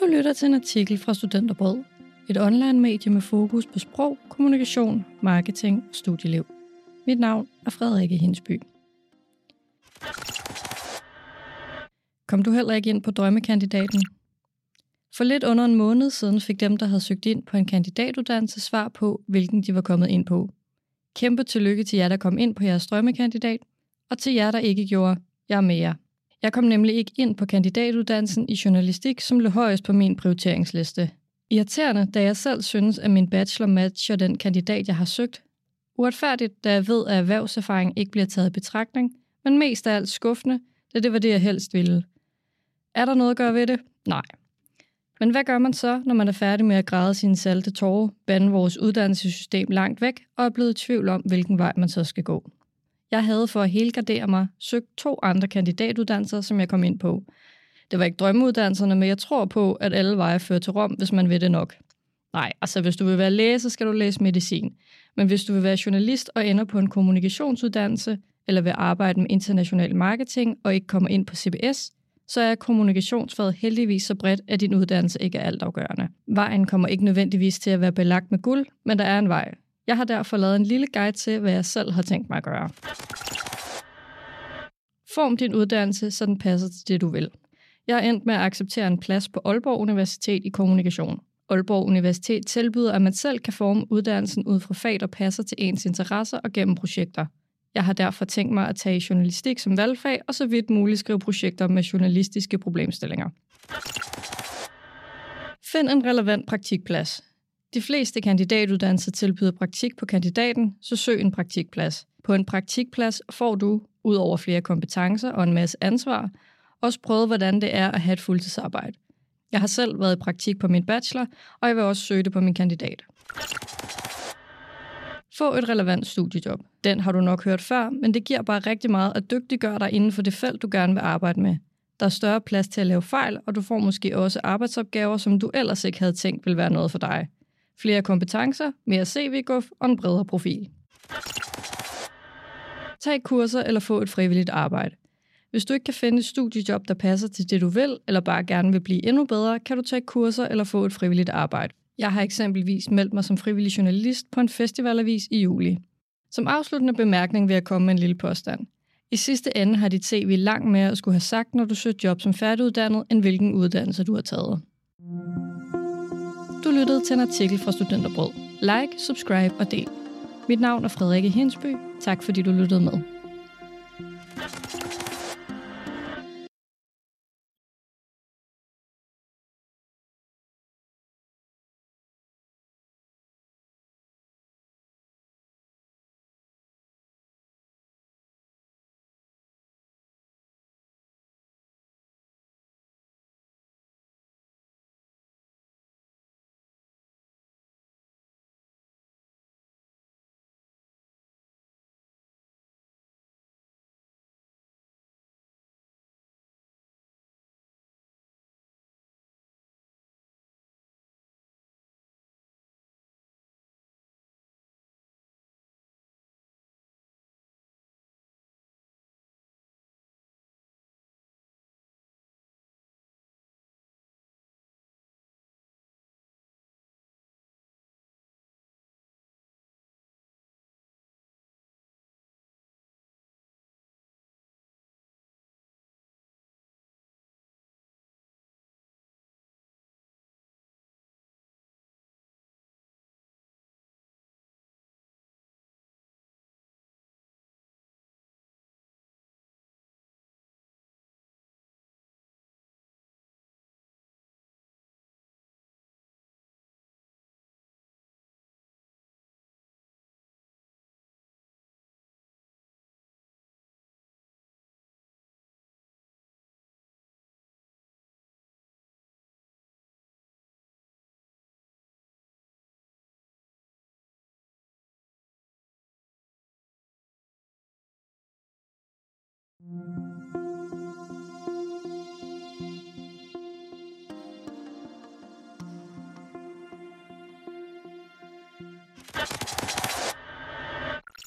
Du lytter til en artikel fra Studenterbrød, et online-medie med fokus på sprog, kommunikation, marketing og studieliv. Mit navn er Frederikke Hinsby. Kom du heller ikke ind på drømmekandidaten? For lidt under en måned siden fik dem, der havde søgt ind på en kandidatuddannelse, svar på, hvilken de var kommet ind på. Kæmpe tillykke til jer, der kom ind på jeres drømmekandidat, og til jer, der ikke gjorde, jeg er med jer. Jeg kom nemlig ikke ind på kandidatuddannelsen i journalistik, som lå højest på min prioriteringsliste. Irriterende, da jeg selv synes, at min bachelor matcher den kandidat, jeg har søgt. Uretfærdigt, da jeg ved, at erhvervserfaring ikke bliver taget i betragtning, men mest af alt skuffende, da det var det, jeg helst ville. Er der noget at gøre ved det? Nej. Men hvad gør man så, når man er færdig med at græde sine salte tårer, bande vores uddannelsessystem langt væk og er blevet i tvivl om, hvilken vej man så skal gå? Jeg havde for at helgardere mig søgt to andre kandidatuddannelser, som jeg kom ind på. Det var ikke drømmeuddannelserne, men jeg tror på, at alle veje fører til Rom, hvis man vil det nok. Nej, altså hvis du vil være læge, så skal du læse medicin. Men hvis du vil være journalist og ender på en kommunikationsuddannelse, eller vil arbejde med international marketing og ikke kommer ind på CBS, så er kommunikationsfaget heldigvis så bredt, at din uddannelse ikke er altafgørende. Vejen kommer ikke nødvendigvis til at være belagt med guld, men der er en vej. Jeg har derfor lavet en lille guide til, hvad jeg selv har tænkt mig at gøre. Form din uddannelse, så den passer til det, du vil. Jeg er endt med at acceptere en plads på Aalborg Universitet i kommunikation. Aalborg Universitet tilbyder, at man selv kan forme uddannelsen ud fra fag, der passer til ens interesser og gennem projekter. Jeg har derfor tænkt mig at tage journalistik som valgfag, og så vidt muligt skrive projekter med journalistiske problemstillinger. Find en relevant praktikplads. De fleste kandidatuddannelser tilbyder praktik på kandidaten, så søg en praktikplads. På en praktikplads får du, ud over flere kompetencer og en masse ansvar, også prøvet, hvordan det er at have et fuldtidsarbejde. Jeg har selv været i praktik på min bachelor, og jeg vil også søge det på min kandidat. Få et relevant studiejob. Den har du nok hørt før, men det giver bare rigtig meget at dygtiggøre dig inden for det felt, du gerne vil arbejde med. Der er større plads til at lave fejl, og du får måske også arbejdsopgaver, som du ellers ikke havde tænkt vil være noget for dig. Flere kompetencer, mere CV-guf og en bredere profil. Tag kurser eller få et frivilligt arbejde. Hvis du ikke kan finde et studiejob, der passer til det, du vil, eller bare gerne vil blive endnu bedre, kan du tage kurser eller få et frivilligt arbejde. Jeg har eksempelvis meldt mig som frivillig journalist på en festivalavis i juli. Som afsluttende bemærkning vil jeg komme med en lille påstand. I sidste ende har dit CV langt mere at skulle have sagt, når du søger job som færdiguddannet, end hvilken uddannelse du har taget. Du lyttede til en artikel fra Studenterbrød. Like, subscribe og del. Mit navn er Frederikke Hensby. Tak fordi du lyttede med. Thank you.